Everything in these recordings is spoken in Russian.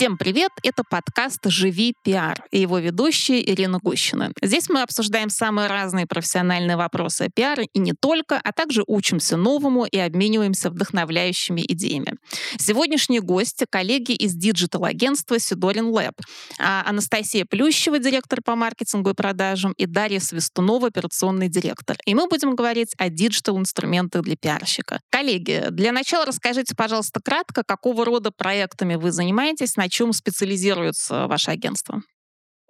Всем привет! Это подкаст «Живи пиар» и его ведущая Ирина Гущина. Здесь мы обсуждаем самые разные профессиональные вопросы о пиаре и не только, а также учимся новому и обмениваемся вдохновляющими идеями. Сегодняшние гости — коллеги из диджитал-агентства Сидорин Лаб. Анастасия Плющева, директор по маркетингу и продажам, и Дарья Свистунова, операционный директор. И мы будем говорить о диджитал-инструментах для пиарщика. Коллеги, для начала расскажите, пожалуйста, кратко, какого рода проектами вы занимаетесь, на чем специализируется ваше агентство?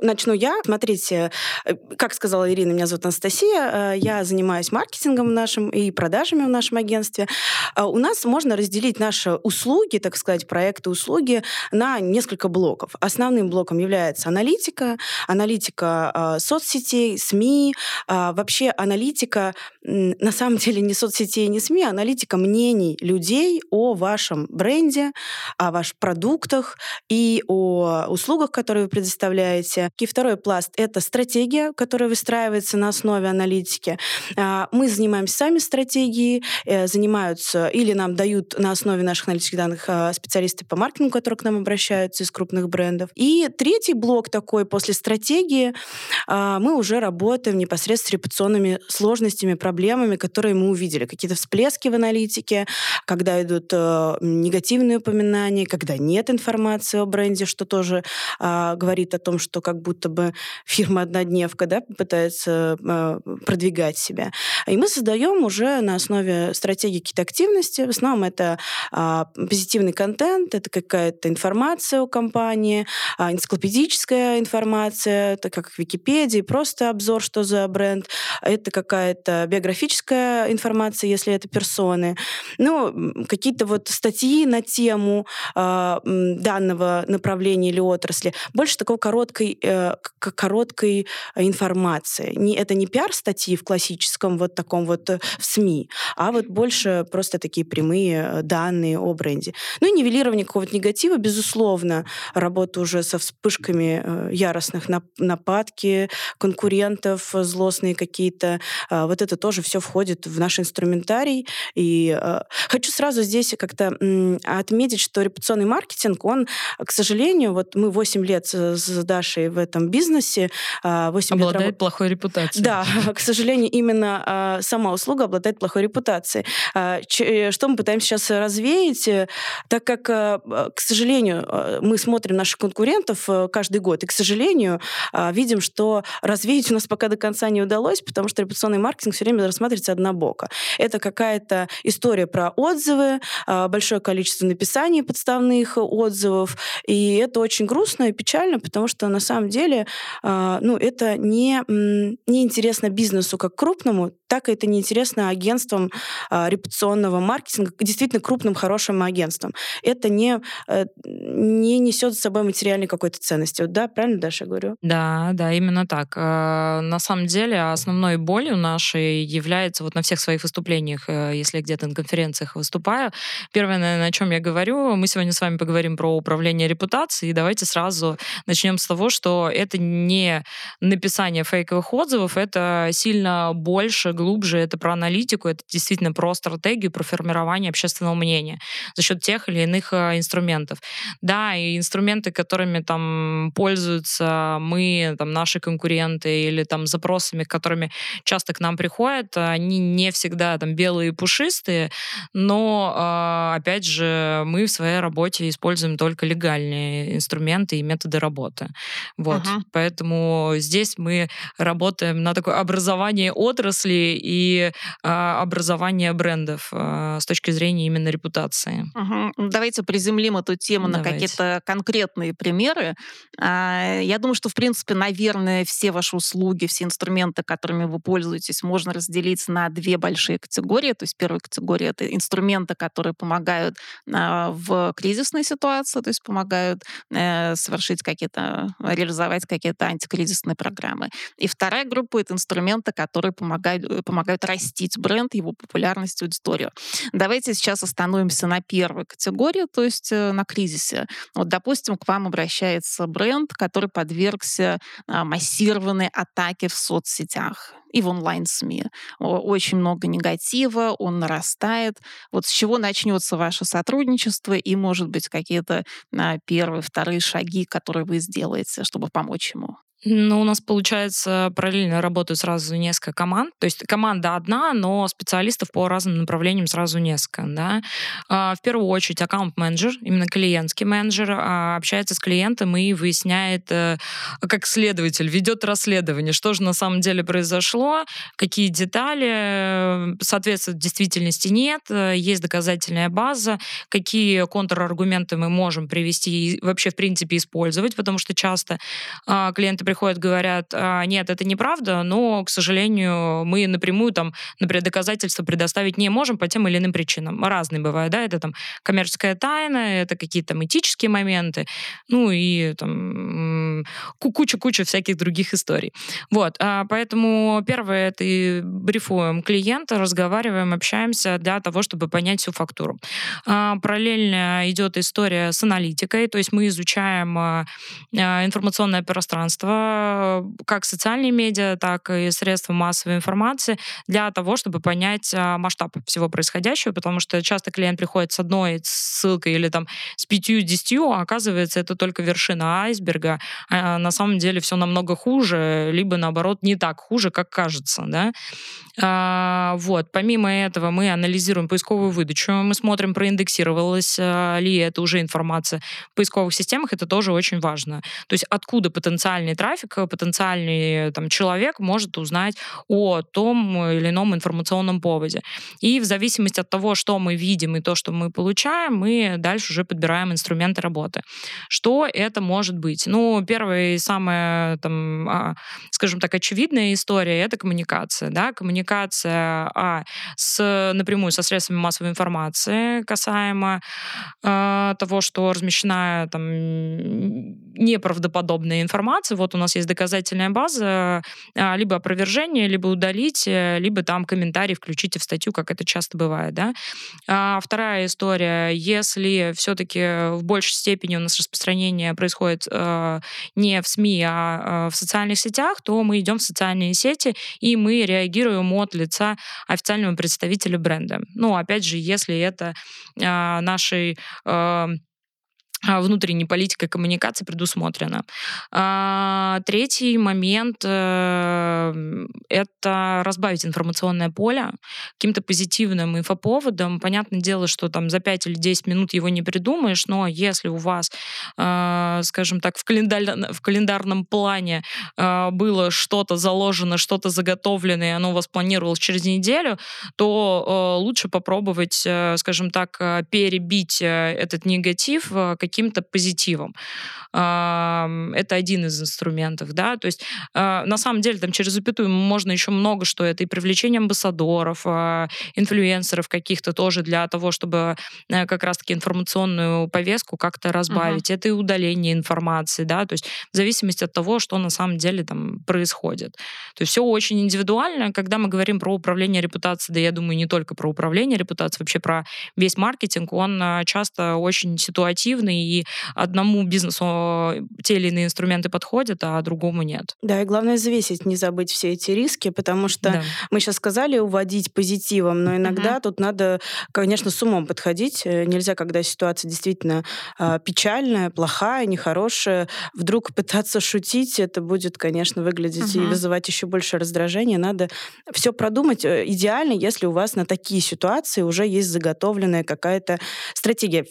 Начну я. Смотрите, э, как сказала Ирина, меня зовут Анастасия. Э, я занимаюсь маркетингом в нашем и продажами в нашем агентстве. Э, у нас можно разделить наши услуги, так сказать, проекты услуги на несколько блоков. Основным блоком является аналитика, аналитика соцсетей, СМИ, вообще аналитика, на самом деле, не соцсетей, не СМИ, а аналитика мнений людей о вашем бренде, о ваших продуктах и о услугах, которые вы предоставляете. И второй пласт — это стратегия, которая выстраивается на основе аналитики. А, мы занимаемся сами стратегией, э, занимаются или нам дают на основе наших аналитических данных а, специалисты по маркетингу, которые к нам обращаются из крупных брендов. И третий блок такой после стратегии а, мы уже работаем непосредственно с репутационными сложностями, проблемами, которые мы увидели. Какие-то всплески в аналитике, когда идут э, негативные упоминания, когда нет информации о бренде, что тоже говорит о том, что как будто бы фирма-однодневка да, пытается э, продвигать себя. И мы создаем уже на основе стратегии какие-то активности. В основном это э, позитивный контент, это какая-то информация о компании, э, энциклопедическая информация, это как в Википедии, просто обзор, что за бренд. Это какая-то биографическая информация, если это персоны. Ну, какие-то вот статьи на тему э, данного направления или отрасли. Больше такой короткой э, короткой информации. Не, это не пиар-статьи в классическом вот таком вот э, в СМИ, а вот больше просто такие прямые э, данные о бренде. Ну и нивелирование какого-то негатива, безусловно, работа уже со вспышками э, яростных нападки, конкурентов, злостные какие-то. Э, вот это тоже все входит в наш инструментарий. И э, хочу сразу здесь как-то отметить, что репутационный маркетинг, он, к сожалению, вот мы 8 лет с Дашей в этом бизнесе. 8 а, обладает лет плохой репутацией. Да, к сожалению, именно а, сама услуга обладает плохой репутацией. А, э, что мы пытаемся сейчас развеять, э, так как, к сожалению, мы смотрим наших конкурентов э, каждый год, и, к сожалению, видим, что развеять у нас пока до конца не удалось, потому что репутационный маркетинг все время рассматривается однобоко. Это какая-то история про отзывы, большое количество написаний подставных отзывов, и это очень грустно и печально, потому что на самом деле, а, ну, это не, не интересно бизнесу как крупному, так это неинтересно агентствам а, репутационного маркетинга, действительно крупным, хорошим агентствам. Это не, э, не несет с собой материальной какой-то ценности. Вот, да, правильно, Даша, говорю? Да, да, именно так. А, на самом деле основной болью нашей является вот на всех своих выступлениях, э, если я где-то на конференциях выступаю, первое, о чем я говорю, мы сегодня с вами поговорим про управление репутацией, и давайте сразу начнем с того, что это не написание фейковых отзывов, это сильно больше, глубже, это про аналитику, это действительно про стратегию, про формирование общественного мнения за счет тех или иных э, инструментов. Да, и инструменты, которыми там пользуются мы, там, наши конкуренты или там запросами, которыми часто к нам приходят, они не всегда там белые и пушистые, но а, опять же мы в своей работе используем только легальные инструменты и методы работы. Вот. Ага. Поэтому здесь мы работаем на такое образование отрасли и а, образование брендов а, с точки зрения именно репутации. Ага. Давайте приземлим эту тему Давайте. на какие-то конкретные примеры. А, я думаю, что, в принципе, наверное, все ваши услуги, все инструменты, которыми вы пользуетесь, можно разделить на две большие категории. То есть первая категория — это инструменты, которые помогают а, в кризисной ситуации, то есть помогают э, совершить какие-то реализовать какие-то антикризисные программы. И вторая группа — это инструменты, которые помогают, э, помогают растить бренд, его популярность, аудиторию. Давайте сейчас остановимся на первой категории, то есть э, на кризисе. Вот, допустим, к вам обращается бренд, который подвергся а, массированной атаке в соцсетях. и в онлайн-СМИ. Очень много негатива, он нарастает. Вот с чего начнется ваше сотрудничество и, может быть, какие-то а, первые, вторые шаги, которые вы сделаете, чтобы помочь ему? Ну, у нас, получается, параллельно работают сразу несколько команд. То есть команда одна, но специалистов по разным направлениям сразу несколько. Да? А, в первую очередь аккаунт-менеджер, именно клиентский менеджер, а, общается с клиентом и выясняет, э, как следователь, ведет расследование, что же на самом деле произошло, какие детали, э, соответствуют действительности нет, э, есть доказательная база, какие контраргументы мы можем привести и вообще, в принципе, использовать, потому что часто а, клиенты приходят, говорят, «А, нет, это неправда, но, к сожалению, мы напрямую там, например, доказательства предоставить не можем по тем или иным причинам. Разные бывают, да, это там коммерческая тайна, это какие-то этические моменты, ну и там куча-куча всяких других историй. Вот, а, поэтому первое, это и брифуем клиента, разговариваем, общаемся для того, чтобы понять всю фактуру. А, параллельно идет история с аналитикой, то есть мы изучаем информационное пространство, как социальные медиа, так и средства массовой информации для того, чтобы понять а, масштаб всего происходящего, потому что часто клиент приходит с одной ссылкой или там с пятью, десятью, а оказывается, это только вершина айсберга. А на самом деле все намного хуже, либо наоборот не так хуже, как кажется. Да? А, вот. Помимо этого мы анализируем поисковую выдачу, мы смотрим, проиндексировалась а, ли это уже информация в поисковых системах, это тоже очень важно. То есть откуда потенциальный трафик, потенциальный там, человек может узнать о том или ином информационном поводе. И в зависимости от того, что мы видим и то, что мы получаем, мы дальше уже подбираем инструменты работы. Что это может быть? Ну, первая и самая, там, а, скажем так, очевидная история — это коммуникация. Да? Коммуникация коммуникация а, с, напрямую со средствами массовой информации касаемо э, того, что размещена там неправдоподобная информация. Вот у нас есть доказательная база, э, либо опровержение, либо удалить, либо там комментарий включите в статью, как это часто бывает. Да? А вторая история, если все-таки в большей степени у нас распространение происходит э, не в СМИ, а в социальных сетях, то мы идем в социальные сети и мы реагируем от лица официального представителя бренда. Ну, опять же, если это э, нашей э, внутренней политикой коммуникации предусмотрено. А, третий момент э, — это разбавить информационное поле каким-то позитивным инфоповодом. Понятное дело, что там за 5 или 10 минут его не придумаешь, но если у вас, э, скажем так, в, календар, в календарном плане э, было что-то заложено, что-то заготовлено, и оно у вас планировалось через неделю, то лучше попробовать, скажем так, перебить этот негатив каким-то позитивом. Это один из инструментов, да, то есть а, на самом деле там через запятую можно еще много что это и привлечение амбассадоров, а, инфлюенсеров каких-то тоже для того, чтобы э, как раз-таки информационную повестку как-то разбавить. Uh-huh. Это и удаление информации, да, то есть в зависимости от того, что на самом деле там происходит. То есть все очень индивидуально. Когда мы говорим про управление репутацией, да я думаю, не только про управление репутацией, вообще про весь маркетинг, он а, часто очень ситуативный, и одному бизнесу те или иные инструменты подходят, а другому нет. Да, и главное взвесить, не забыть все эти риски, потому что да. мы сейчас сказали уводить позитивом, но иногда угу. тут надо, конечно, с умом подходить. Э, нельзя, когда ситуация действительно э, печальная, плохая, нехорошая, вдруг пытаться шутить, это будет, конечно, выглядеть угу. и вызывать еще больше раздражения. Надо все продумать. Э, идеально, если у вас на такие ситуации уже есть заготовленная какая-то стратегия.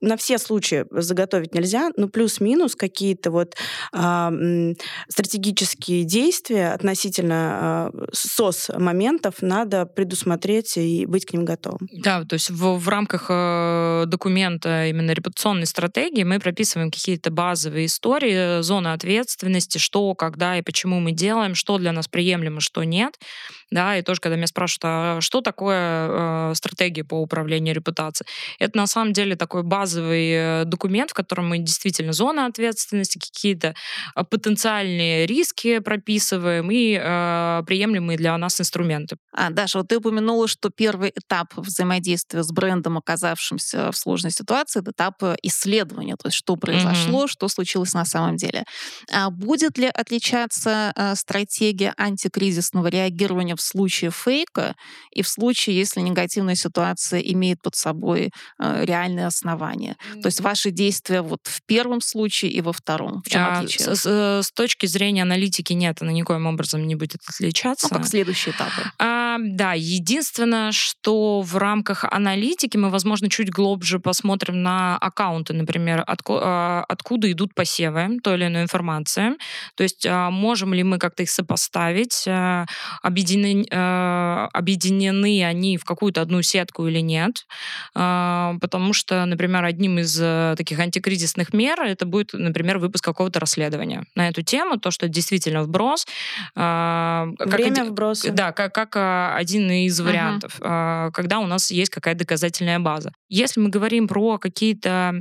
На все случаи случае заготовить нельзя, но плюс-минус какие-то вот а, стратегические действия относительно а, СОС-моментов надо предусмотреть и быть к ним готовым. Да, то есть в, в рамках э, документа именно репутационной стратегии мы прописываем какие-то базовые истории, зоны ответственности, что, когда и почему мы делаем, что для нас приемлемо, что нет да, и тоже, когда меня спрашивают, а что такое э, стратегия по управлению репутацией, это на самом деле такой базовый документ, в котором мы действительно зона ответственности, какие-то потенциальные риски прописываем и э, приемлемые для нас инструменты. А, Даша, вот ты упомянула, что первый этап взаимодействия с брендом, оказавшимся в сложной ситуации, это этап исследования, то есть что произошло, mm-hmm. что случилось на самом деле. А будет ли отличаться э, стратегия антикризисного реагирования в случае фейка и в случае, если негативная ситуация имеет под собой э, реальные основания? Mm-hmm. То есть ваши действия вот в первом случае и во втором. В чем а, отличие? С, с, с точки зрения аналитики нет, она никоим образом не будет отличаться. Ну, как следующие этапы? А, да, единственное, что в рамках аналитики мы, возможно, чуть глубже посмотрим на аккаунты, например, отко, а, откуда идут посевы той или иной информации. То есть а, можем ли мы как-то их сопоставить, а, объединены, объединены они в какую-то одну сетку или нет. Потому что, например, одним из э, таких антикризисных мер это будет, например, выпуск какого-то расследования на эту тему, то, что действительно вброс. Время как, вброса. Да, как, как один из вариантов, uh-huh. когда у нас есть какая-то доказательная база. Если мы говорим про какие-то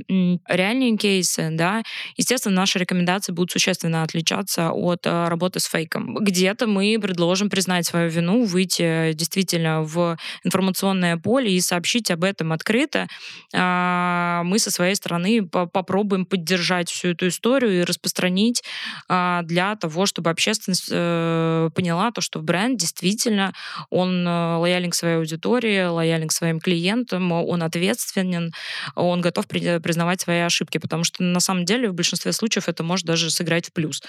реальные кейсы, да, естественно, наши рекомендации будут существенно отличаться от а, работы с фейком. Где-то мы предложим признать свою вину, выйти действительно в информационное поле и сообщить об этом открыто. А, мы со своей стороны попробуем поддержать всю эту историю и распространить а, для того, чтобы общественность э, поняла то, что бренд действительно он э, лоялен к своей аудитории, лоялен к своим клиентам, он ответственен, он готов признавать свои ошибки, потому что на самом деле в большинстве случаев это может даже сыграть в плюс.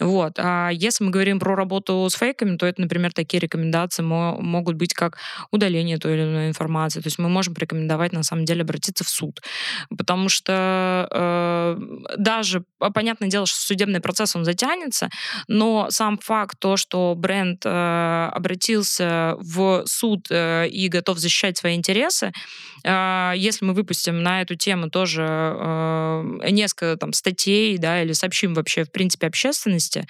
Вот. А если мы говорим про работу с фейками, то это, например, такие рекомендации могут быть как удаление той или иной информации. То есть мы можем порекомендовать на самом деле обратиться в суд, потому что э, даже понятное дело, что судебный процесс он затянется, но сам факт то, что бренд э, обратился в суд э, и готов защищать свои интересы, если мы выпустим на эту тему тоже э, несколько там статей, да, или сообщим вообще в принципе общественности,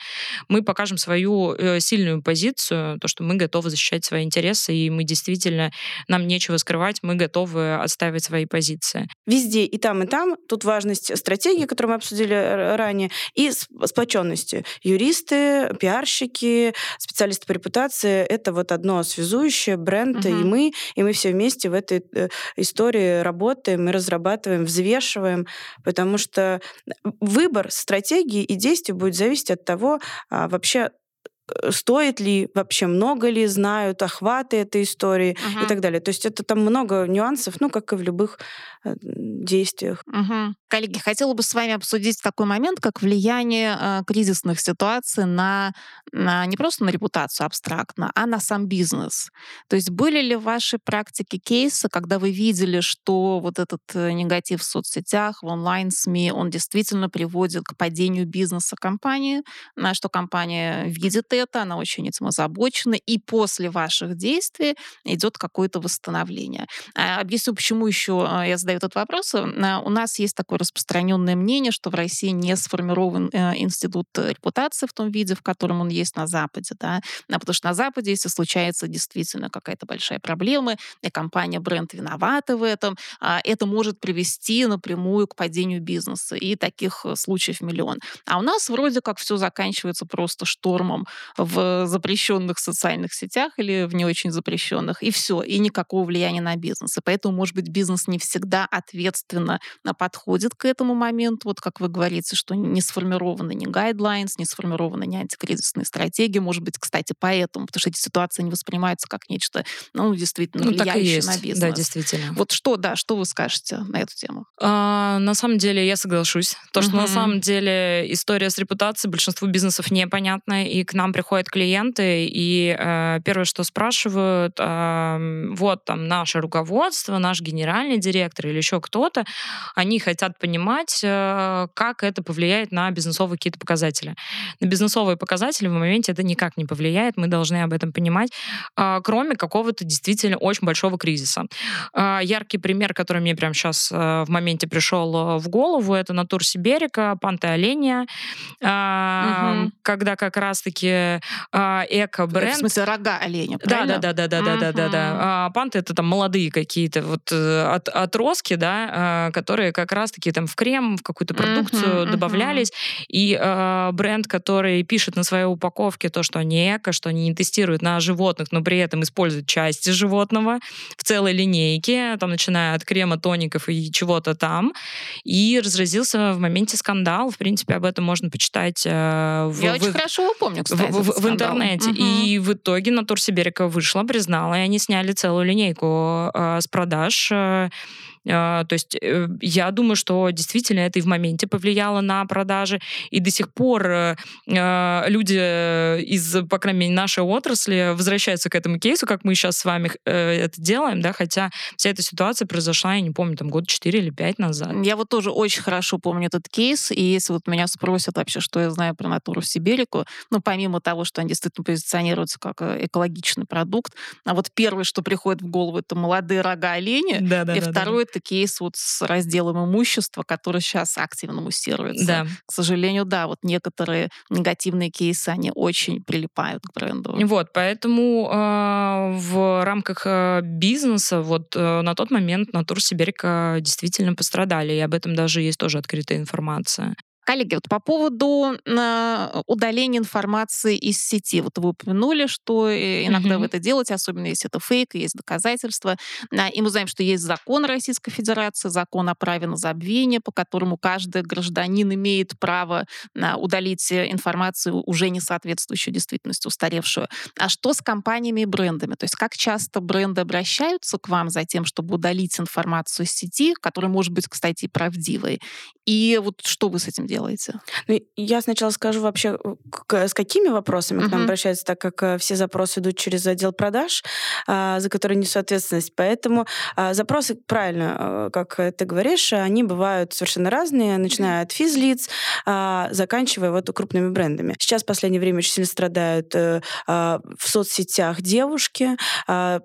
мы покажем свою э, сильную позицию, то, что мы готовы защищать свои интересы и мы действительно нам нечего скрывать, мы готовы отстаивать свои позиции. Везде и там и там тут важность стратегии, которую мы обсудили ранее, и сплоченности. Юристы, пиарщики, специалисты по репутации — это вот одно связующее, бренд угу. и мы, и мы все вместе в этой э, истории работаем, мы разрабатываем, взвешиваем, потому что выбор стратегии и действий будет зависеть от того, а, вообще стоит ли, вообще много ли знают, охваты этой истории uh-huh. и так далее. То есть это там много нюансов, ну, как и в любых э, действиях. Uh-huh. Коллеги, хотела бы с вами обсудить такой момент, как влияние э, кризисных ситуаций на, на не просто на репутацию абстрактно, а на сам бизнес. То есть были ли в вашей практике кейсы, когда вы видели, что вот этот э, негатив в соцсетях, в онлайн-СМИ, он действительно приводит к падению бизнеса компании, на что компания видит это, она очень этим озабочена, и после ваших действий идет какое-то восстановление. А, объясню, почему еще а, я задаю этот вопрос. А, у нас есть такое распространенное мнение, что в России не сформирован э, институт репутации в том виде, в котором он есть на Западе. Да? Потому что на Западе, если случается действительно какая-то большая проблема, и компания, бренд виновата в этом, это может привести напрямую к падению бизнеса. И таких э, случаев миллион. А у нас вроде как все заканчивается просто штормом в запрещенных социальных сетях или в не очень запрещенных, и все, и никакого влияния на бизнес. И поэтому, может быть, бизнес не всегда ответственно а, подходит к этому моменту. Вот как вы говорите, что не сформированы ни guidelines, не сформированы ни антикризисные стратегии. Может быть, кстати, поэтому, потому что эти ситуации не воспринимаются как нечто, ну, действительно, ну, влияющее на бизнес. Да, действительно. Вот что, да, что вы скажете на эту тему? А, на самом деле, я соглашусь. То, что uh-huh. на самом деле история с репутацией большинству бизнесов непонятна, и к нам приходят клиенты, и э, первое, что спрашивают, э, вот там наше руководство, наш генеральный директор или еще кто-то, они хотят понимать, э, как это повлияет на бизнесовые какие-то показатели. На бизнесовые показатели в моменте это никак не повлияет, мы должны об этом понимать, э, кроме какого-то действительно очень большого кризиса. Э, яркий пример, который мне прямо сейчас э, в моменте пришел э, в голову, это натур Сиберика, Панты Оленя, э, угу. когда как раз-таки Э, а, эко-бренд. В смысле, рога оленя, правильно? Да, да, да, да, да, да, да, да. Панты — это там молодые какие-то вот э, от, отростки, да, э, которые как раз-таки там в крем, в какую-то продукцию добавлялись. И бренд, который пишет на своей упаковке то, что они эко, что они не тестируют на животных, но при этом используют части животного в целой линейке, там, начиная от крема, тоников и чего-то там. И разразился в моменте скандал. В принципе, об этом можно почитать. В, Я в очень их, хорошо помню, кстати в, в, в интернете. Угу. И в итоге Натур Сибирика вышла, признала, и они сняли целую линейку э, с продаж. Э, то есть э, я думаю, что действительно это и в моменте повлияло на продажи, и до сих пор э, а, люди из, по крайней мере, нашей отрасли возвращаются к этому кейсу, как мы сейчас с вами э, это делаем, да, хотя вся эта ситуация произошла, я не помню, там год 4 или 5 назад. Я вот тоже очень хорошо помню этот кейс, и если вот меня спросят вообще, что я знаю про натуру Сибирику, ну, помимо того, что они действительно позиционируются как экологичный продукт, а вот первое, что приходит в голову, это молодые рога оленя, да, да, и да, второе, да это кейс вот с разделом имущества, который сейчас активно муссируется. Да. К сожалению, да, вот некоторые негативные кейсы, они очень прилипают к бренду. Вот, поэтому э, в рамках э, бизнеса вот э, на тот момент Натур Сибирика действительно пострадали, и об этом даже есть тоже открытая информация. Коллеги, вот по поводу э, удаления информации из сети. Вот вы упомянули, что э, иногда mm-hmm. вы это делаете, особенно если это фейк, есть доказательства. И мы знаем, что есть закон Российской Федерации, закон о праве на забвение, по которому каждый гражданин имеет право э, удалить информацию, уже не соответствующую действительности, устаревшую. А что с компаниями и брендами? То есть как часто бренды обращаются к вам за тем, чтобы удалить информацию из сети, которая может быть, кстати, и правдивой? И вот что вы с этим делаете? Ну, я сначала скажу вообще, с какими вопросами uh-huh. к нам обращаются, так как э, все запросы идут через отдел продаж, а, за которые несу ответственность. Поэтому а, запросы, правильно, э, как ты говоришь, они бывают совершенно разные, начиная от физлиц, а, заканчивая вот крупными брендами. Сейчас в последнее время очень сильно страдают э, в соцсетях девушки,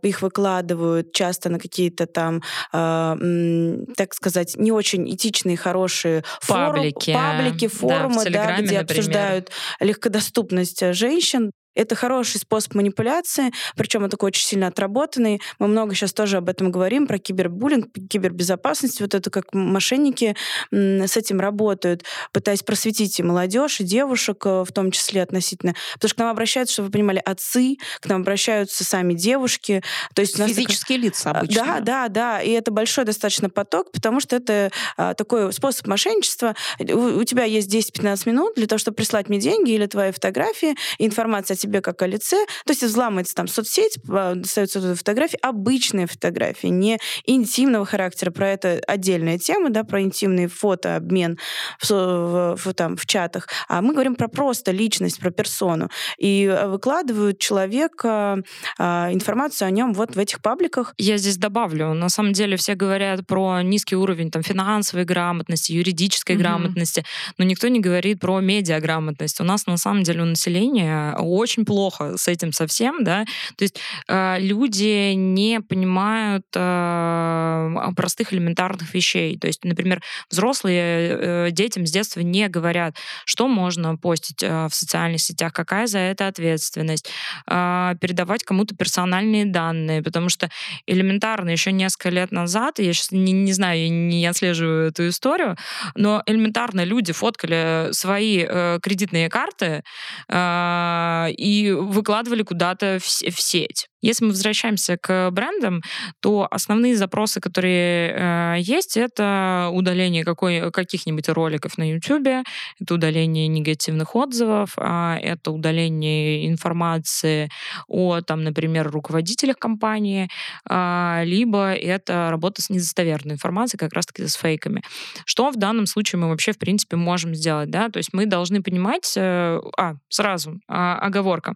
их выкладывают часто на какие-то там, так сказать, не очень этичные, хорошие паблики, форум, паблики, форумы, да, да, где например. обсуждают легкодоступность э, женщин. Это хороший способ манипуляции, причем он такой очень сильно отработанный. Мы много сейчас тоже об этом говорим, про кибербуллинг, кибербезопасность. Вот это как мошенники с этим работают, пытаясь просветить и молодежь, и девушек э, в том числе относительно. Потому что к нам обращаются, чтобы вы понимали, отцы, к нам обращаются сами девушки. То есть Физические так... лица обычно. Да, да, да. И это большой достаточно поток, потому что это а, такой способ мошенничества. У, у тебя есть 10-15 минут для того, чтобы прислать мне деньги или твои фотографии, информация о тебе себе как о лице. То есть взламывается там соцсеть, а, достаются фотографии, обычные фотографии, не интимного характера. Про это отдельная тема, да, про интимный фотообмен в, в, в, там, в чатах. А мы говорим про просто личность, про персону. И э, выкладывают человека, а, информацию о нем вот в этих пабликах. Я здесь добавлю. На самом деле все говорят про низкий уровень там, финансовой грамотности, юридической mm-hmm. грамотности, но никто не говорит про медиаграмотность. У нас на самом деле у населения очень очень плохо с этим совсем, да, то есть э, люди не понимают э, простых элементарных вещей, то есть, например, взрослые э, детям с детства не говорят, что можно постить э, в социальных сетях, какая за это ответственность, э, передавать кому-то персональные данные, потому что элементарно еще несколько лет назад, я сейчас не, не знаю, я не отслеживаю эту историю, но элементарно люди фоткали свои э, кредитные карты э, и выкладывали куда-то в, в сеть. Если мы возвращаемся к брендам, то основные запросы, которые э, есть, это удаление какой, каких-нибудь роликов на YouTube, это удаление негативных отзывов, э, это удаление информации о, там, например, руководителях компании, э, либо это работа с недостоверной информацией, как раз-таки с фейками. Что в данном случае мы вообще, в принципе, можем сделать? Да? То есть мы должны понимать... Э, а, сразу, э, оговорка оговорка.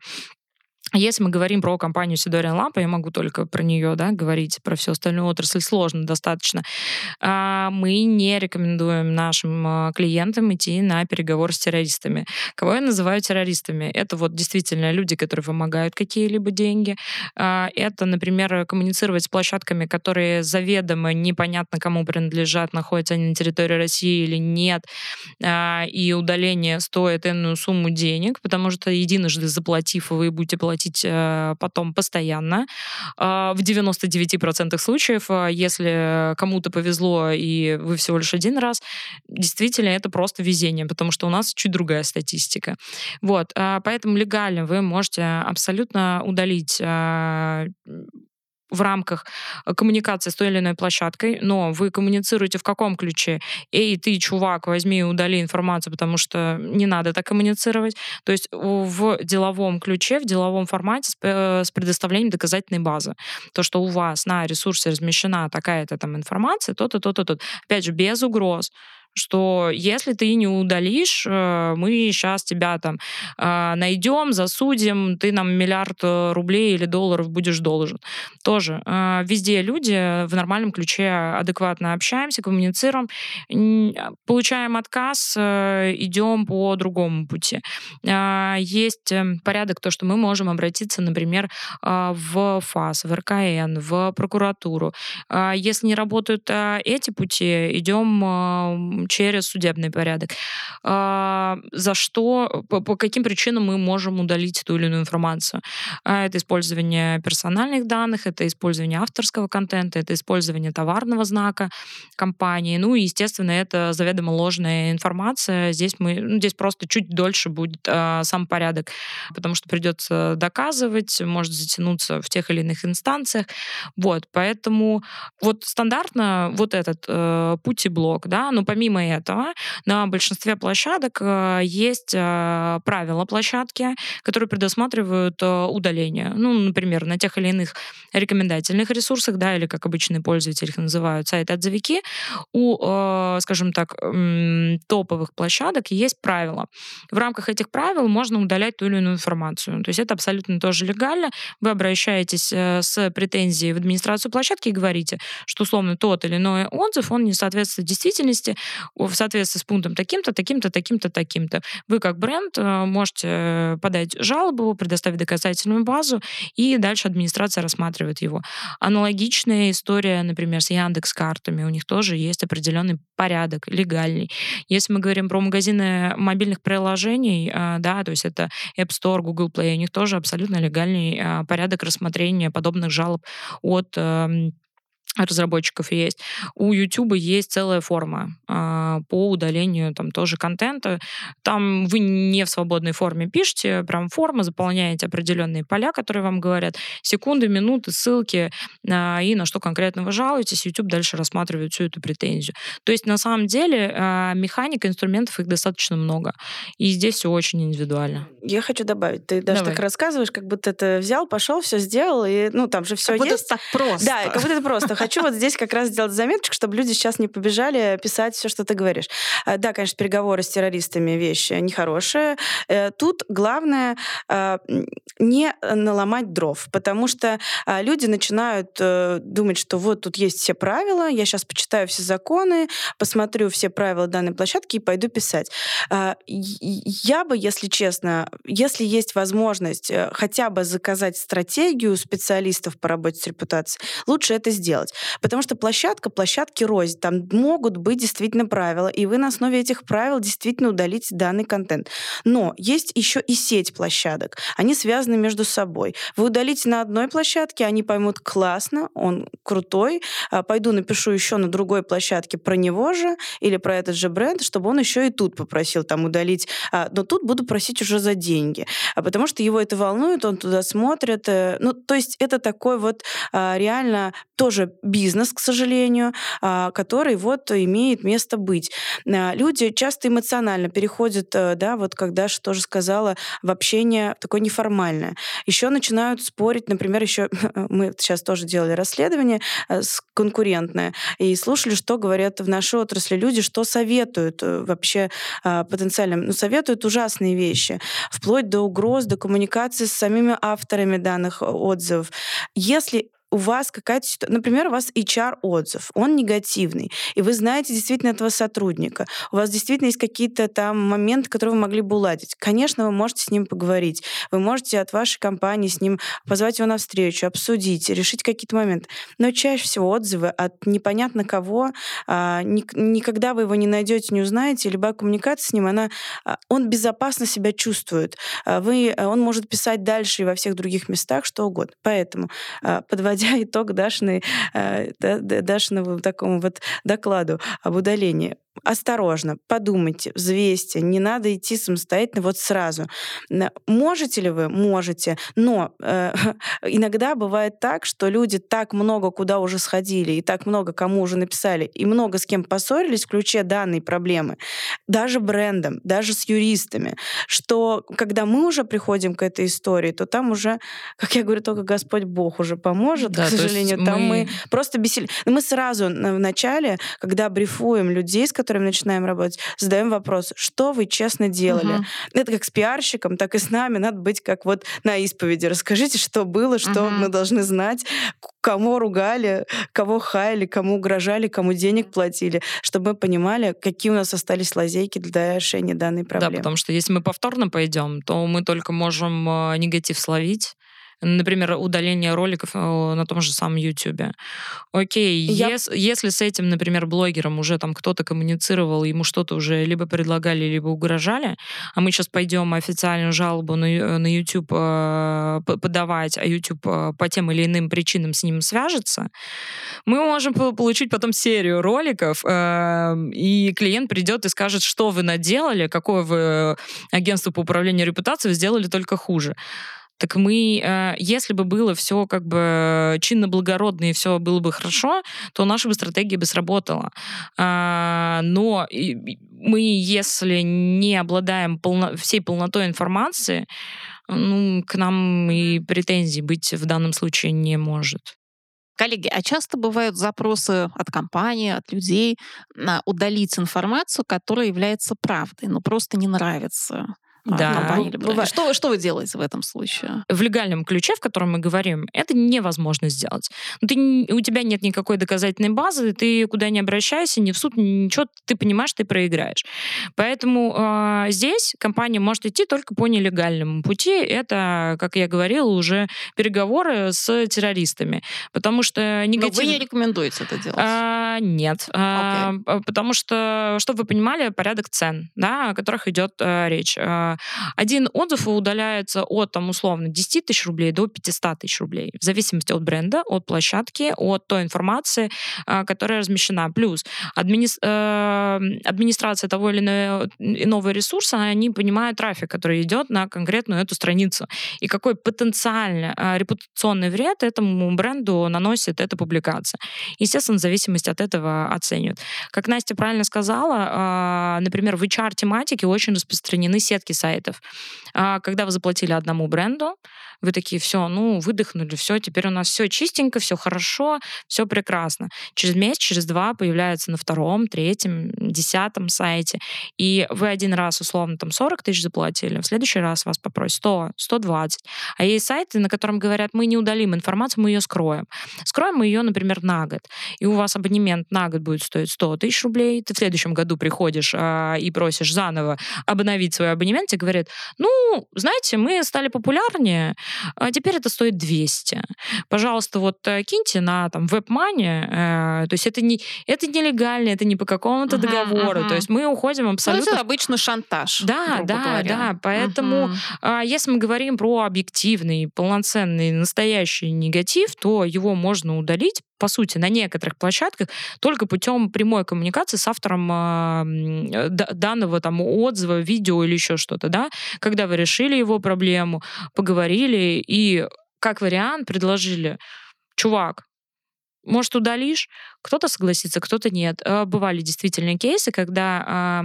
Если мы говорим про компанию Сидориан Лампа, я могу только про нее да, говорить, про всю остальную отрасль сложно достаточно. А, мы не рекомендуем нашим а, клиентам идти на переговоры с террористами. Кого я называю террористами? Это вот действительно люди, которые вымогают какие-либо деньги. А, это, например, коммуницировать с площадками, которые заведомо непонятно кому принадлежат, находятся они на территории России или нет, и удаление стоит энную сумму денег, потому что единожды заплатив, вы будете платить платить э, потом постоянно. А, в 99% случаев, а, если кому-то повезло и вы всего лишь один раз, действительно это просто везение, потому что у нас чуть другая статистика. Вот, а, поэтому легально вы можете абсолютно удалить в рамках э, коммуникации с той или иной площадкой, но вы коммуницируете в каком ключе? Эй, ты, чувак, возьми и удали информацию, потому что не надо так коммуницировать. То есть в деловом ключе, в деловом формате с, э, с предоставлением доказательной базы. То, что у вас на ресурсе размещена такая-то там информация, то-то, то-то, то. Опять же, без угроз что если ты не удалишь, э, мы сейчас тебя там а, найдем, засудим, ты нам миллиард э, рублей или долларов будешь должен. Тоже а, везде люди в нормальном ключе адекватно общаемся, коммуницируем, а, получаем отказ, э, идем по другому пути. Есть порядок, то, что мы можем обратиться, например, в ФАС, в РКН, в прокуратуру. Если не работают эти пути, идем через судебный порядок. А, за что, по, по каким причинам мы можем удалить ту или иную информацию? А, это использование персональных данных, это использование авторского контента, это использование товарного знака компании. Ну и, естественно, это заведомо ложная информация. Здесь мы, ну, здесь просто чуть дольше будет а, сам порядок, потому что придется доказывать, может затянуться в тех или иных инстанциях. Вот, поэтому вот стандартно вот этот э, путь и блок, да, но помимо помимо этого, на большинстве площадок э, есть э, правила площадки, которые предусматривают э, удаление. Ну, например, на тех или иных рекомендательных ресурсах, да, или как обычные пользователи их называют, сайты-отзывики, у, скажем так, топовых площадок есть правила. В рамках этих правил можно удалять ту или иную информацию. То есть это абсолютно тоже легально. Вы обращаетесь с претензией в администрацию площадки и говорите, что условно тот или иной отзыв, он не соответствует действительности, в соответствии с пунктом таким-то, таким-то, таким-то, таким-то. Вы как бренд э, можете подать жалобу, предоставить доказательную базу, и дальше администрация рассматривает его. Аналогичная история, например, с Яндекс картами. У них тоже есть определенный порядок, легальный. Если мы говорим про магазины мобильных приложений, э, да, то есть это App Store, Google Play, у них тоже абсолютно легальный э, порядок рассмотрения подобных жалоб от эм, разработчиков есть. У YouTube есть целая форма э, по удалению там тоже контента. Там вы не в свободной форме пишете, прям форма, заполняете определенные поля, которые вам говорят, секунды, минуты, ссылки э, и на что конкретно вы жалуетесь. YouTube дальше рассматривает всю эту претензию. То есть на самом деле э, механика, инструментов их достаточно много. И здесь все очень индивидуально. Я хочу добавить. Ты даже Давай. так рассказываешь, как будто ты взял, пошел, все сделал, и ну там же все как есть. Будто так просто. Да, как будто это просто хочу вот здесь как раз сделать заметочку, чтобы люди сейчас не побежали писать все, что ты говоришь. Э, да, конечно, переговоры с террористами вещь нехорошая. Э, тут главное э, не наломать дров, потому что люди начинают думать, что вот тут есть все правила, я сейчас почитаю все законы, посмотрю все правила данной площадки и пойду писать. Я бы, если честно, если есть возможность хотя бы заказать стратегию специалистов по работе с репутацией, лучше это сделать. Потому что площадка, площадки рознь. Там могут быть действительно правила, и вы на основе этих правил действительно удалите данный контент. Но есть еще и сеть площадок. Они связаны между собой. Вы удалите на одной площадке, они поймут классно, он крутой, а, пойду напишу еще на другой площадке про него же или про этот же бренд, чтобы он еще и тут попросил там удалить. А, но тут буду просить уже за деньги, а потому что его это волнует, он туда смотрит. Э, ну, то есть это такой вот реально тоже бизнес, к сожалению, а, который вот имеет место быть. А, люди часто эмоционально переходят, э, да, вот когда же тоже сказала, в общение такое неформальное. Еще начинают спорить, например, еще мы сейчас тоже делали расследование э, конкурентное и слушали, что говорят в нашей отрасли люди, что советуют э, вообще а, потенциальным, ну, советуют ужасные вещи, вплоть до угроз, до коммуникации с самими авторами данных отзывов. Если у вас какая-то ситуация, например, у вас HR-отзыв, он негативный, и вы знаете действительно этого сотрудника, у вас действительно есть какие-то там моменты, которые вы могли бы уладить. Конечно, вы можете с ним поговорить, вы можете от вашей компании с ним позвать его на встречу, обсудить, решить какие-то моменты. Но чаще всего отзывы от непонятно кого, а, никогда вы его не найдете, не узнаете, любая коммуникация с ним, она, а, он безопасно себя чувствует. А вы, он может писать дальше и во всех других местах, что угодно. Поэтому, подводя подводя итог Дашиной, э, Дашинову такому вот докладу об удалении осторожно, подумайте, взвесьте, не надо идти самостоятельно вот сразу. Можете ли вы? Можете. Но э, иногда бывает так, что люди так много куда уже сходили, и так много кому уже написали, и много с кем поссорились в ключе данной проблемы, даже брендом, даже с юристами, что когда мы уже приходим к этой истории, то там уже, как я говорю, только Господь Бог уже поможет, да, к сожалению, там мы... мы просто бесили. Мы сразу в начале, когда брифуем людей, с которыми начинаем работать, задаем вопрос, что вы честно делали. Угу. Это как с пиарщиком, так и с нами. Надо быть как вот на исповеди. Расскажите, что было, что угу. мы должны знать, кому ругали, кого хаяли, кому угрожали, кому денег платили, чтобы мы понимали, какие у нас остались лазейки для решения данной проблемы. Да, потому что если мы повторно пойдем, то мы только можем э, негатив словить, Например, удаление роликов э, на том же самом YouTube. Окей, Я... ес, если с этим, например, блогером уже там кто-то коммуницировал, ему что-то уже либо предлагали, либо угрожали, а мы сейчас пойдем официальную жалобу на, э, на YouTube э, подавать, а YouTube э, по тем или иным причинам с ним свяжется, мы можем получить потом серию роликов, э, и клиент придет и скажет, что вы наделали, какое вы агентство по управлению репутацией сделали только хуже. Так мы, э, если бы было все как бы чинно-благородно и все было бы хорошо, то наша бы стратегия бы сработала. А, но мы, если не обладаем полно, всей полнотой информации, ну, к нам и претензий быть в данном случае не может. Коллеги, а часто бывают запросы от компании, от людей на удалить информацию, которая является правдой, но просто не нравится а, да. Бывает. Что, что вы делаете в этом случае? В легальном ключе, в котором мы говорим, это невозможно сделать. Ну, ты, у тебя нет никакой доказательной базы, ты куда не обращайся, ни в суд, ничего, ты понимаешь, ты проиграешь. Поэтому э, здесь компания может идти только по нелегальному пути. Это, как я говорила, уже переговоры с террористами. Потому что негатив... Но вы не рекомендуете это делать? А, нет. Okay. А, потому что, чтобы вы понимали, порядок цен, да, о которых идет а, речь один отзыв удаляется от, там, условно, 10 тысяч рублей до 500 тысяч рублей, в зависимости от бренда, от площадки, от той информации, а, которая размещена. Плюс админи... Э, администрация того или иного ресурса, они понимают трафик, который идет на конкретную эту страницу, и какой потенциально а, репутационный вред этому бренду наносит эта публикация. Естественно, в зависимости от этого оценивают. Как Настя правильно сказала, а, например, в HR-тематике очень распространены сетки сайтов. А когда вы заплатили одному бренду, вы такие, все, ну, выдохнули, все, теперь у нас все чистенько, все хорошо, все прекрасно. Через месяц, через два появляется на втором, третьем, десятом сайте, и вы один раз, условно, там 40 тысяч заплатили, в следующий раз вас попросят 100, 120. А есть сайты, на котором говорят, мы не удалим информацию, мы ее скроем. Скроем мы ее, например, на год. И у вас абонемент на год будет стоить 100 тысяч рублей, ты в следующем году приходишь а, и просишь заново обновить свой абонемент, тебе говорят, ну, знаете, мы стали популярнее, а теперь это стоит 200. Пожалуйста, вот э, киньте на там WebMoney, э, то есть это не это нелегально, это не по какому-то uh-huh, договору, uh-huh. то есть мы уходим абсолютно... Ну, это обычно шантаж. Да, да, говоря. да, поэтому э, если мы говорим про объективный, полноценный, настоящий негатив, то его можно удалить по сути, на некоторых площадках только путем прямой коммуникации с автором э, данного там отзыва, видео или еще что-то, да, когда вы решили его проблему, поговорили и как вариант предложили, чувак, может, удалишь? Кто-то согласится, кто-то нет. Бывали действительно кейсы, когда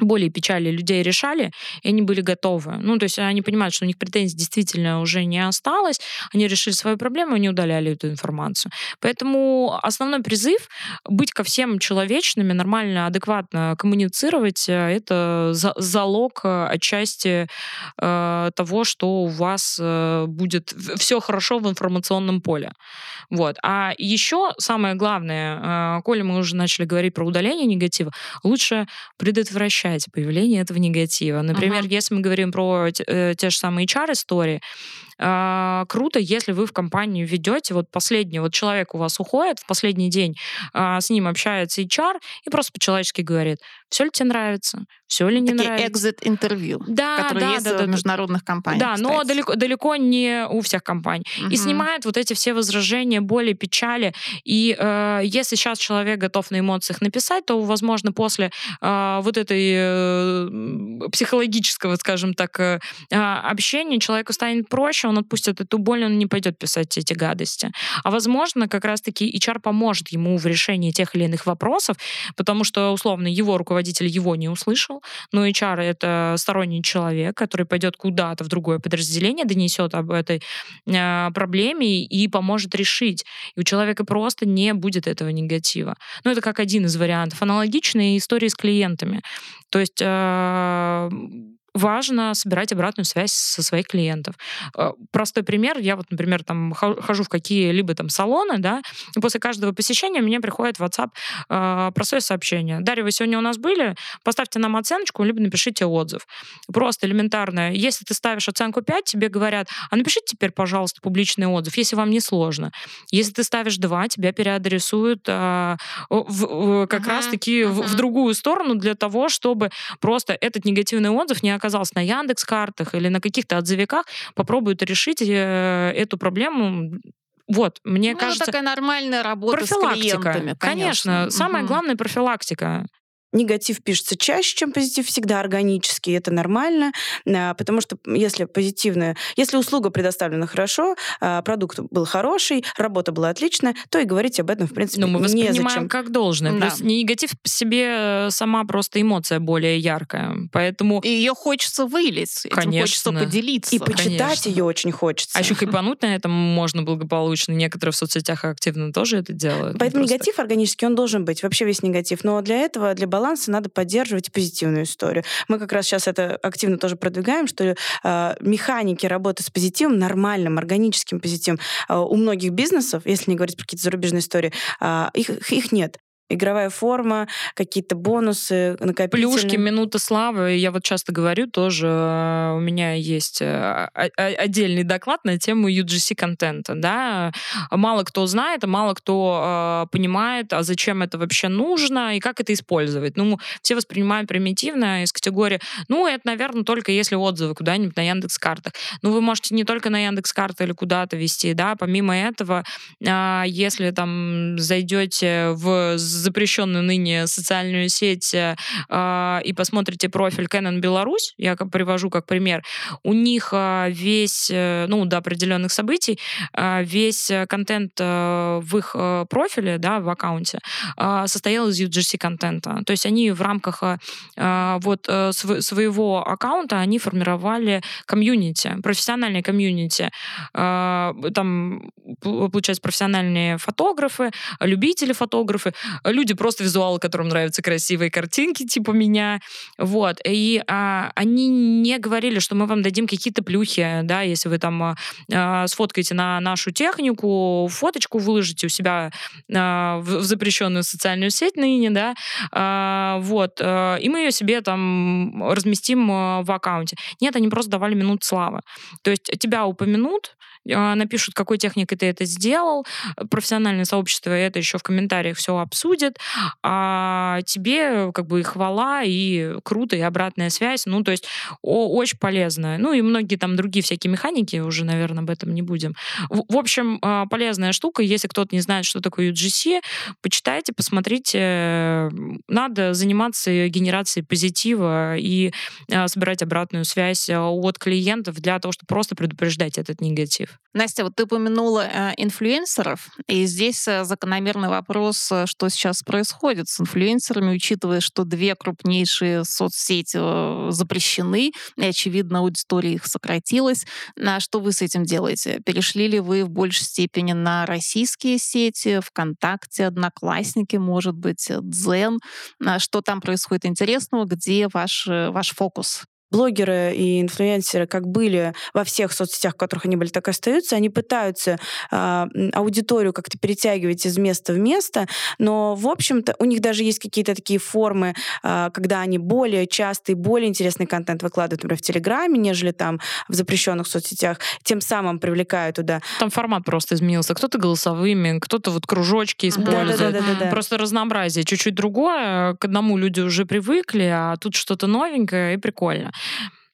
боли и печали людей решали, и они были готовы. Ну, то есть они понимают, что у них претензий действительно уже не осталось, они решили свою проблему, они удаляли эту информацию. Поэтому основной призыв — быть ко всем человечными, нормально, адекватно коммуницировать — это залог э, отчасти э, того, что у вас э, будет все хорошо в информационном поле. Вот. А еще самое главное, э, коли мы уже начали говорить про удаление негатива, лучше предотвращать исключать появление этого негатива. Например, uh-huh. если мы говорим про э, те же самые HR-истории, э, круто, если вы в компанию ведете, вот последний вот человек у вас уходит в последний день, э, с ним общается HR и просто по-человечески говорит, все ли тебе нравится, все ли не Такие нравится. exit-интервью, да, которые да, есть да, в да, международных компаниях. Да, кстати. но далеко, далеко не у всех компаний. Угу. И снимает вот эти все возражения, боли, печали. И э, если сейчас человек готов на эмоциях написать, то, возможно, после э, вот этой э, психологического, скажем так, э, общения человеку станет проще, он отпустит эту боль, он не пойдет писать эти гадости. А возможно, как раз-таки HR поможет ему в решении тех или иных вопросов, потому что, условно, его руководитель его не услышал, но HR — это сторонний человек, который пойдет куда-то в другое подразделение, донесет об этой э, проблеме и поможет решить. И у человека просто не будет этого негатива. Ну, это как один из вариантов. Аналогичные истории с клиентами. То есть э, важно собирать обратную связь со своих клиентов. Э, простой пример. Я вот, например, там хожу в какие-либо там салоны, да, и после каждого посещения мне приходит в WhatsApp э, простое сообщение. Дарья, вы сегодня у нас были? Поставьте нам оценочку, либо напишите отзыв. Просто элементарно. Если ты ставишь оценку 5, тебе говорят, а напишите теперь, пожалуйста, публичный отзыв, если вам не сложно. Если ты ставишь 2, тебя переадресуют э, в, как uh-huh, раз-таки uh-huh. в, в другую сторону для того, чтобы просто этот негативный отзыв не оказался оказалась на Яндекс картах или на каких-то отзывиках, попробуют решить э, эту проблему вот, мне ну, кажется... Такая нормальная работа с клиентами. Конечно. конечно. Самое угу. главное профилактика негатив пишется чаще, чем позитив, всегда органически, это нормально, а, потому что если позитивная, если услуга предоставлена хорошо, а, продукт был хороший, работа была отличная, то и говорить об этом, в принципе, Но мы воспринимаем незачем. как должное. Да. Плюс негатив себе э, сама просто эмоция более яркая, поэтому... И ее хочется вылить, Конечно. Этим хочется поделиться. И почитать ее очень хочется. А еще хайпануть на этом можно благополучно. Некоторые в соцсетях активно тоже это делают. Поэтому негатив органический, он должен быть, вообще весь негатив. Но для этого, для баланса надо поддерживать позитивную историю. Мы как раз сейчас это активно тоже продвигаем, что э, механики работы с позитивом, нормальным, органическим позитивом э, у многих бизнесов, если не говорить про какие-то зарубежные истории, э, их, их нет игровая форма, какие-то бонусы накопительные. Плюшки, минута славы. Я вот часто говорю тоже, э, у меня есть э, отдельный доклад на тему UGC-контента. Да? Мало кто знает, мало кто э, понимает, а зачем это вообще нужно и как это использовать. Ну, все воспринимают примитивно из категории, ну, это, наверное, только если отзывы куда-нибудь на Яндекс-картах. Ну, вы можете не только на Яндекс-карты или куда-то вести, да, помимо этого, если там зайдете в запрещенную ныне социальную сеть э, а, и посмотрите профиль Canon Беларусь, я привожу как пример, у них э, весь, э, ну, до определенных событий, э, весь контент э, в их э, профиле, да, в аккаунте, э, состоял из UGC-контента. То есть они в рамках э, вот э, св- своего аккаунта, они формировали комьюнити, профессиональное комьюнити. Э, там, получается, профессиональные фотографы, любители фотографы, люди просто визуалы, которым нравятся красивые картинки, типа меня, вот, и а, они не говорили, что мы вам дадим какие-то плюхи, да, если вы там а, сфоткаете на нашу технику, фоточку выложите у себя а, в, в запрещенную социальную сеть ныне, да, а, вот, а, и мы ее себе там разместим а, в аккаунте. Нет, они просто давали минут славы. То есть тебя упомянут, а, напишут, какой техникой ты это сделал, профессиональное сообщество это еще в комментариях все обсудит, а тебе как бы и хвала, и круто, и обратная связь, ну, то есть о, очень полезно. Ну, и многие там другие всякие механики, уже, наверное, об этом не будем. В, в общем, а, полезная штука, если кто-то не знает, что такое UGC, почитайте, посмотрите, надо заниматься генерацией позитива и а, собирать обратную связь от клиентов для того, чтобы просто предупреждать этот негатив. Настя, вот ты упомянула э, инфлюенсеров, и здесь э, закономерный вопрос, э, что сейчас происходит с инфлюенсерами, учитывая, что две крупнейшие соцсети э, запрещены, и, очевидно, аудитория их сократилась. А что вы с этим делаете? Перешли ли вы в большей степени на российские сети, ВКонтакте, Одноклассники, может быть, Дзен? А что там происходит интересного? Где ваш, э, ваш фокус? Блогеры и инфлюенсеры как были во всех соцсетях, в которых они были, так и остаются. Они пытаются э, аудиторию как-то перетягивать из места в место, но, в общем-то, у них даже есть какие-то такие формы, э, когда они более часто и более интересный контент выкладывают, например, в Телеграме, нежели там в запрещенных соцсетях, тем самым привлекая туда. Там формат просто изменился. Кто-то голосовыми, кто-то вот кружочки использует. Да, да, да, да, да. Просто разнообразие чуть-чуть другое. К одному люди уже привыкли, а тут что-то новенькое и прикольно.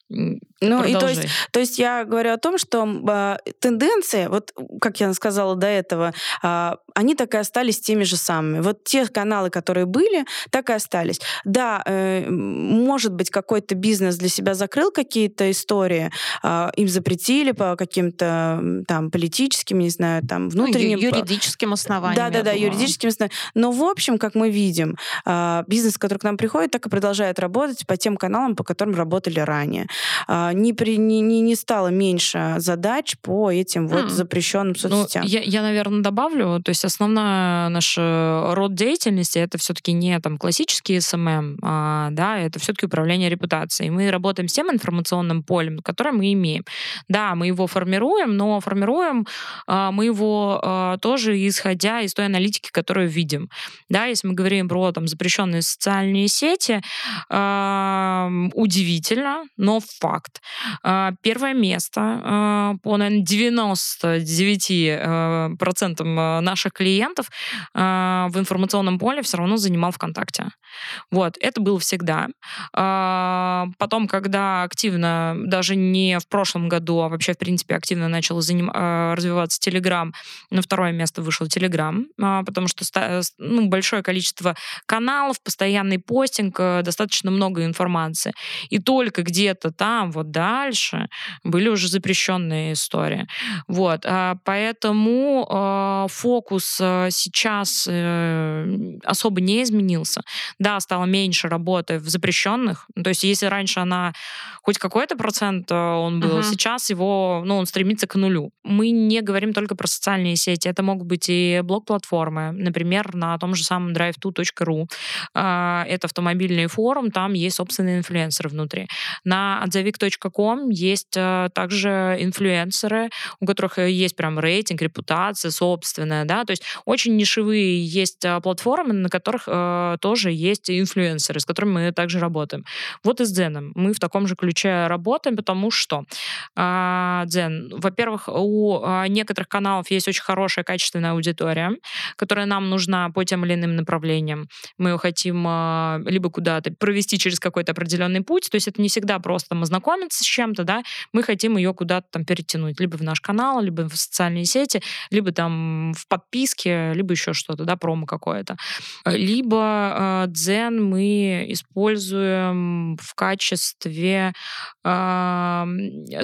嗯。Ну, и то есть, то есть я говорю о том, что э, тенденции, вот как я сказала до этого, э, они так и остались теми же самыми. Вот те каналы, которые были, так и остались. Да, э, может быть, какой-то бизнес для себя закрыл какие-то истории, э, им запретили по каким-то там политическим, не знаю, там ну, внутренним... Ну, юридическим основаниям. Да-да-да, юридическим основаниям. Но в общем, как мы видим, э, бизнес, который к нам приходит, так и продолжает работать по тем каналам, по которым работали ранее. Э, не, при, не, не, не стало меньше задач по этим вот mm. запрещенным ну, соцсетям. Ну, я, я, наверное, добавлю, то есть основная наш род деятельности это все-таки не там классический СММ, а, да, это все-таки управление репутацией. Мы работаем с тем информационным полем, которое мы имеем. Да, мы его формируем, но формируем а, мы его а, тоже исходя из той аналитики, которую видим. Да, если мы говорим про там запрещенные социальные сети, а, удивительно, но факт. А, первое место а, по, наверное, 99% э, наших клиентов а, в информационном поле все равно занимал ВКонтакте. Вот, это было всегда. Потом, когда активно, даже не в прошлом году, а вообще, в принципе, активно начал заним... развиваться Телеграм, на второе место вышел Телеграм, потому что ну, большое количество каналов, постоянный постинг, э, достаточно много информации. И только где-то там, вот дальше были уже запрещенные истории. Вот. А, поэтому а, фокус а, сейчас э, особо не изменился. Да, стало меньше работы в запрещенных. То есть если раньше она хоть какой-то процент он был, uh-huh. сейчас его, ну, он стремится к нулю. Мы не говорим только про социальные сети. Это могут быть и блок-платформы. Например, на том же самом drive2.ru. Это автомобильный форум, там есть собственные инфлюенсеры внутри. На отзовик.com Ком есть э, также инфлюенсеры, у которых э, есть прям рейтинг, репутация собственная, да, то есть очень нишевые есть э, платформы, на которых э, тоже есть инфлюенсеры, с которыми мы также работаем. Вот и с Дзеном мы в таком же ключе работаем, потому что э, Дзен, во-первых, у э, некоторых каналов есть очень хорошая, качественная аудитория, которая нам нужна по тем или иным направлениям. Мы ее хотим э, либо куда-то провести через какой-то определенный путь, то есть это не всегда просто мы знакомимся с чем-то, да, мы хотим ее куда-то там перетянуть, либо в наш канал, либо в социальные сети, либо там в подписке, либо еще что-то, да, промо какое-то. Либо э, Дзен мы используем в качестве э,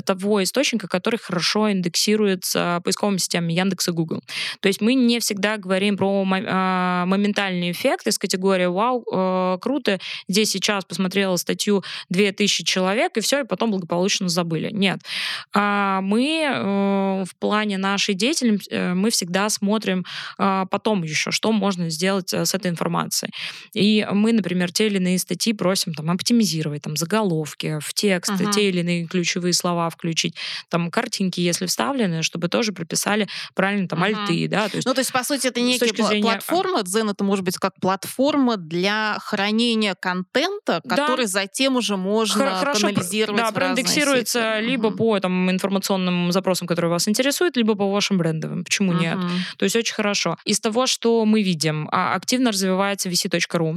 того источника, который хорошо индексируется поисковыми системами Яндекс и Google. То есть мы не всегда говорим про э, моментальный эффект из категории «Вау, э, круто, здесь сейчас посмотрела статью 2000 человек, и все, и потом благополучно забыли. Нет. А мы э, в плане нашей деятельности э, мы всегда смотрим а, потом еще, что можно сделать э, с этой информацией. И мы, например, те или иные статьи просим там оптимизировать, там заголовки в текст, uh-huh. те или иные ключевые слова включить, там картинки, если вставлены, чтобы тоже прописали правильно там uh-huh. альты, да. То есть, ну, то есть, по сути, это некая зрения... платформа, Zen это может быть как платформа для хранения контента, который да. затем уже можно Хорошо, канализировать да, проиндексируется либо угу. по там, информационным запросам, которые вас интересуют, либо по вашим брендовым. Почему угу. нет? То есть очень хорошо. Из того, что мы видим, а, активно развивается vc.ru.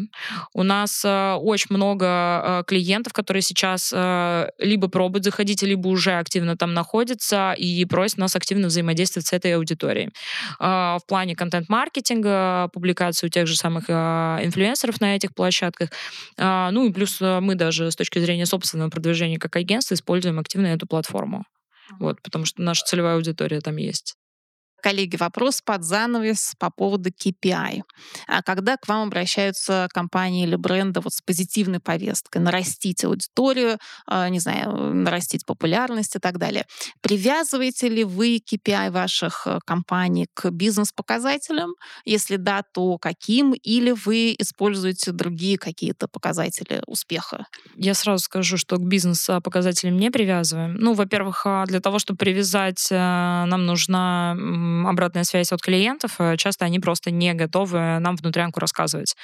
У нас э, очень много э, клиентов, которые сейчас э, либо пробуют заходить, либо уже активно там находятся и просят нас активно взаимодействовать с этой аудиторией. В плане контент-маркетинга, публикации у тех же самых инфлюенсеров на этих площадках. Ну и плюс мы даже с точки зрения собственного продвижения как агентства используем активно эту платформу. Вот, потому что наша целевая аудитория там есть. Коллеги, вопрос под занавес по поводу KPI. А когда к вам обращаются компании или бренды вот с позитивной повесткой, нарастить аудиторию, а, не знаю, нарастить популярность и так далее, привязываете ли вы KPI ваших э, компаний к бизнес-показателям? Если да, то каким? Или вы используете другие какие-то показатели успеха? Я сразу скажу, что к бизнес-показателям не привязываем. Ну, во-первых, а, для того, чтобы привязать, э, нам нужна обратная связь от клиентов, э, часто они просто не готовы нам внутрянку рассказывать.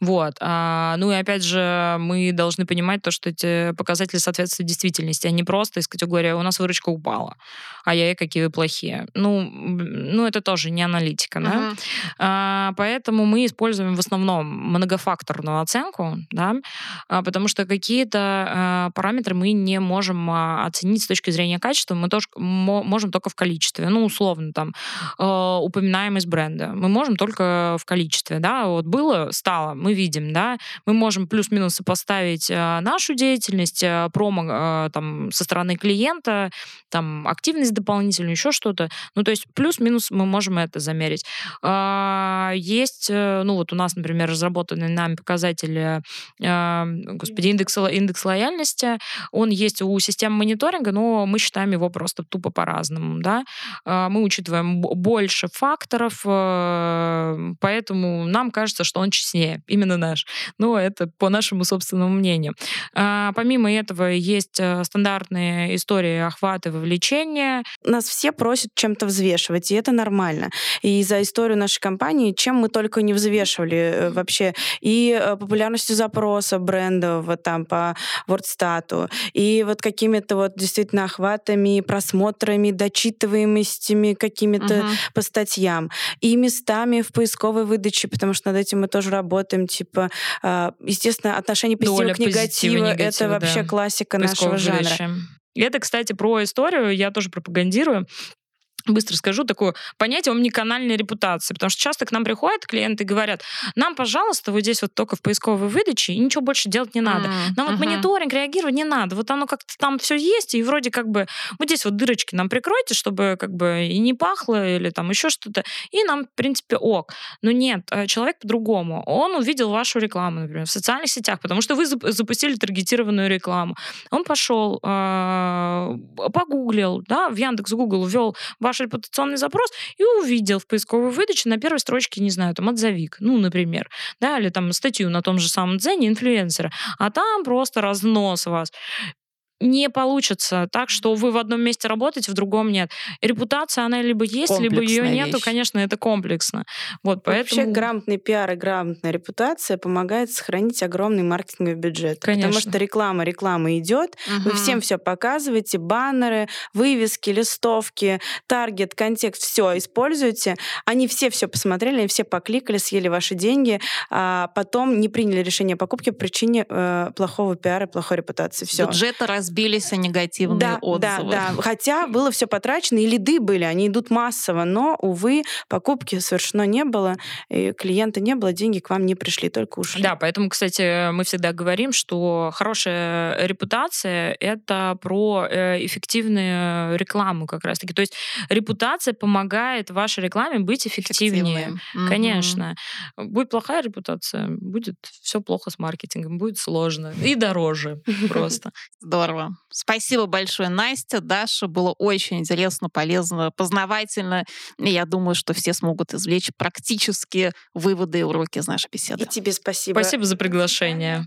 Вот. А, ну и опять же, мы должны понимать то, что эти показатели соответствуют действительности, а не просто из категории «у нас выручка упала, а я и какие вы плохие». Ну, ну это тоже не аналитика, да? Uh-huh. А, поэтому мы используем в основном многофакторную оценку, да, а, потому что какие-то а, параметры мы не можем а, оценить с точки зрения качества, мы тоже можем только в количестве. Ну, условно, там, э, упоминаемость бренда. Мы можем только в количестве, да, вот было, стало, мы видим, да, мы можем плюс-минус сопоставить э, нашу деятельность, э, промо э, там со стороны клиента, там активность дополнительную, еще что-то. Ну, то есть плюс-минус мы можем это замерить. Э, есть, э, ну, вот у нас, например, разработанный нами показатель, э, господи, индекс, индекс лояльности, он есть у системы мониторинга, но мы считаем его просто тупо по-разному, да. Э, мы учитываем больше факторов, э, поэтому нам кажется, что он честнее, именно наш. Но это по нашему собственному мнению. А, помимо этого есть э, стандартные истории охвата, вовлечения. Нас все просят чем-то взвешивать, и это нормально. И за историю нашей компании, чем мы только не взвешивали э, вообще, и популярностью запроса брендов вот там по WordStat, и вот какими-то вот действительно охватами, просмотрами, дочитываемостями, какими-то угу. по статьям, и местами в поисковой выдаче, потому что над этим мы тоже работаем. Типа, а, естественно, отношение позитива Доля к негативу, это вообще да. классика Поисковой нашего выдачи. жанра. И это, кстати, про историю я тоже пропагандирую быстро скажу, такое понятие омниканальной репутации. Потому что часто к нам приходят клиенты и говорят, нам, пожалуйста, вот здесь вот только в поисковой выдаче, и ничего больше делать не надо. Mm-hmm. Нам вот uh-huh. мониторинг, реагировать не надо. Вот оно как-то там все есть, и вроде как бы вот здесь вот дырочки нам прикройте, чтобы как бы и не пахло, или там еще что-то. И нам, в принципе, ок. Но нет, э, человек по-другому. Он увидел вашу рекламу, например, в социальных сетях, потому что вы запустили таргетированную рекламу. Он пошел, э, погуглил, да, в Яндекс Google ввел ваш репутационный запрос и увидел в поисковой выдаче на первой строчке, не знаю, там, отзовик, ну, например, да, или там статью на том же самом Дзене инфлюенсера, а там просто разнос вас не получится так, что вы в одном месте работаете, в другом нет. Репутация, она либо есть, либо ее вещь. нету, конечно, это комплексно. Вот, поэтому... Вообще грамотный пиар и грамотная репутация помогает сохранить огромный маркетинговый бюджет. Конечно. Потому что реклама, реклама идет, угу. вы всем все показываете, баннеры, вывески, листовки, таргет, контекст, все используете. Они все все посмотрели, они все покликали, съели ваши деньги, а потом не приняли решение о покупке по причине э, плохого пиара, плохой репутации. Все. Бюджета раз разбились о негативные да, отзывы. Да, да. Хотя было все потрачено, и лиды были, они идут массово, но, увы, покупки совершенно не было, и клиента не было, деньги к вам не пришли, только ушли. Да, поэтому, кстати, мы всегда говорим, что хорошая репутация — это про э, эффективную рекламу как раз-таки. То есть репутация помогает вашей рекламе быть эффективнее. Конечно. Mm-hmm. Будет плохая репутация, будет все плохо с маркетингом, будет сложно и дороже просто. Здорово. Здорово. Спасибо большое, Настя, Даша. Было очень интересно, полезно, познавательно. И я думаю, что все смогут извлечь практические выводы и уроки из нашей беседы. И тебе спасибо. Спасибо за приглашение.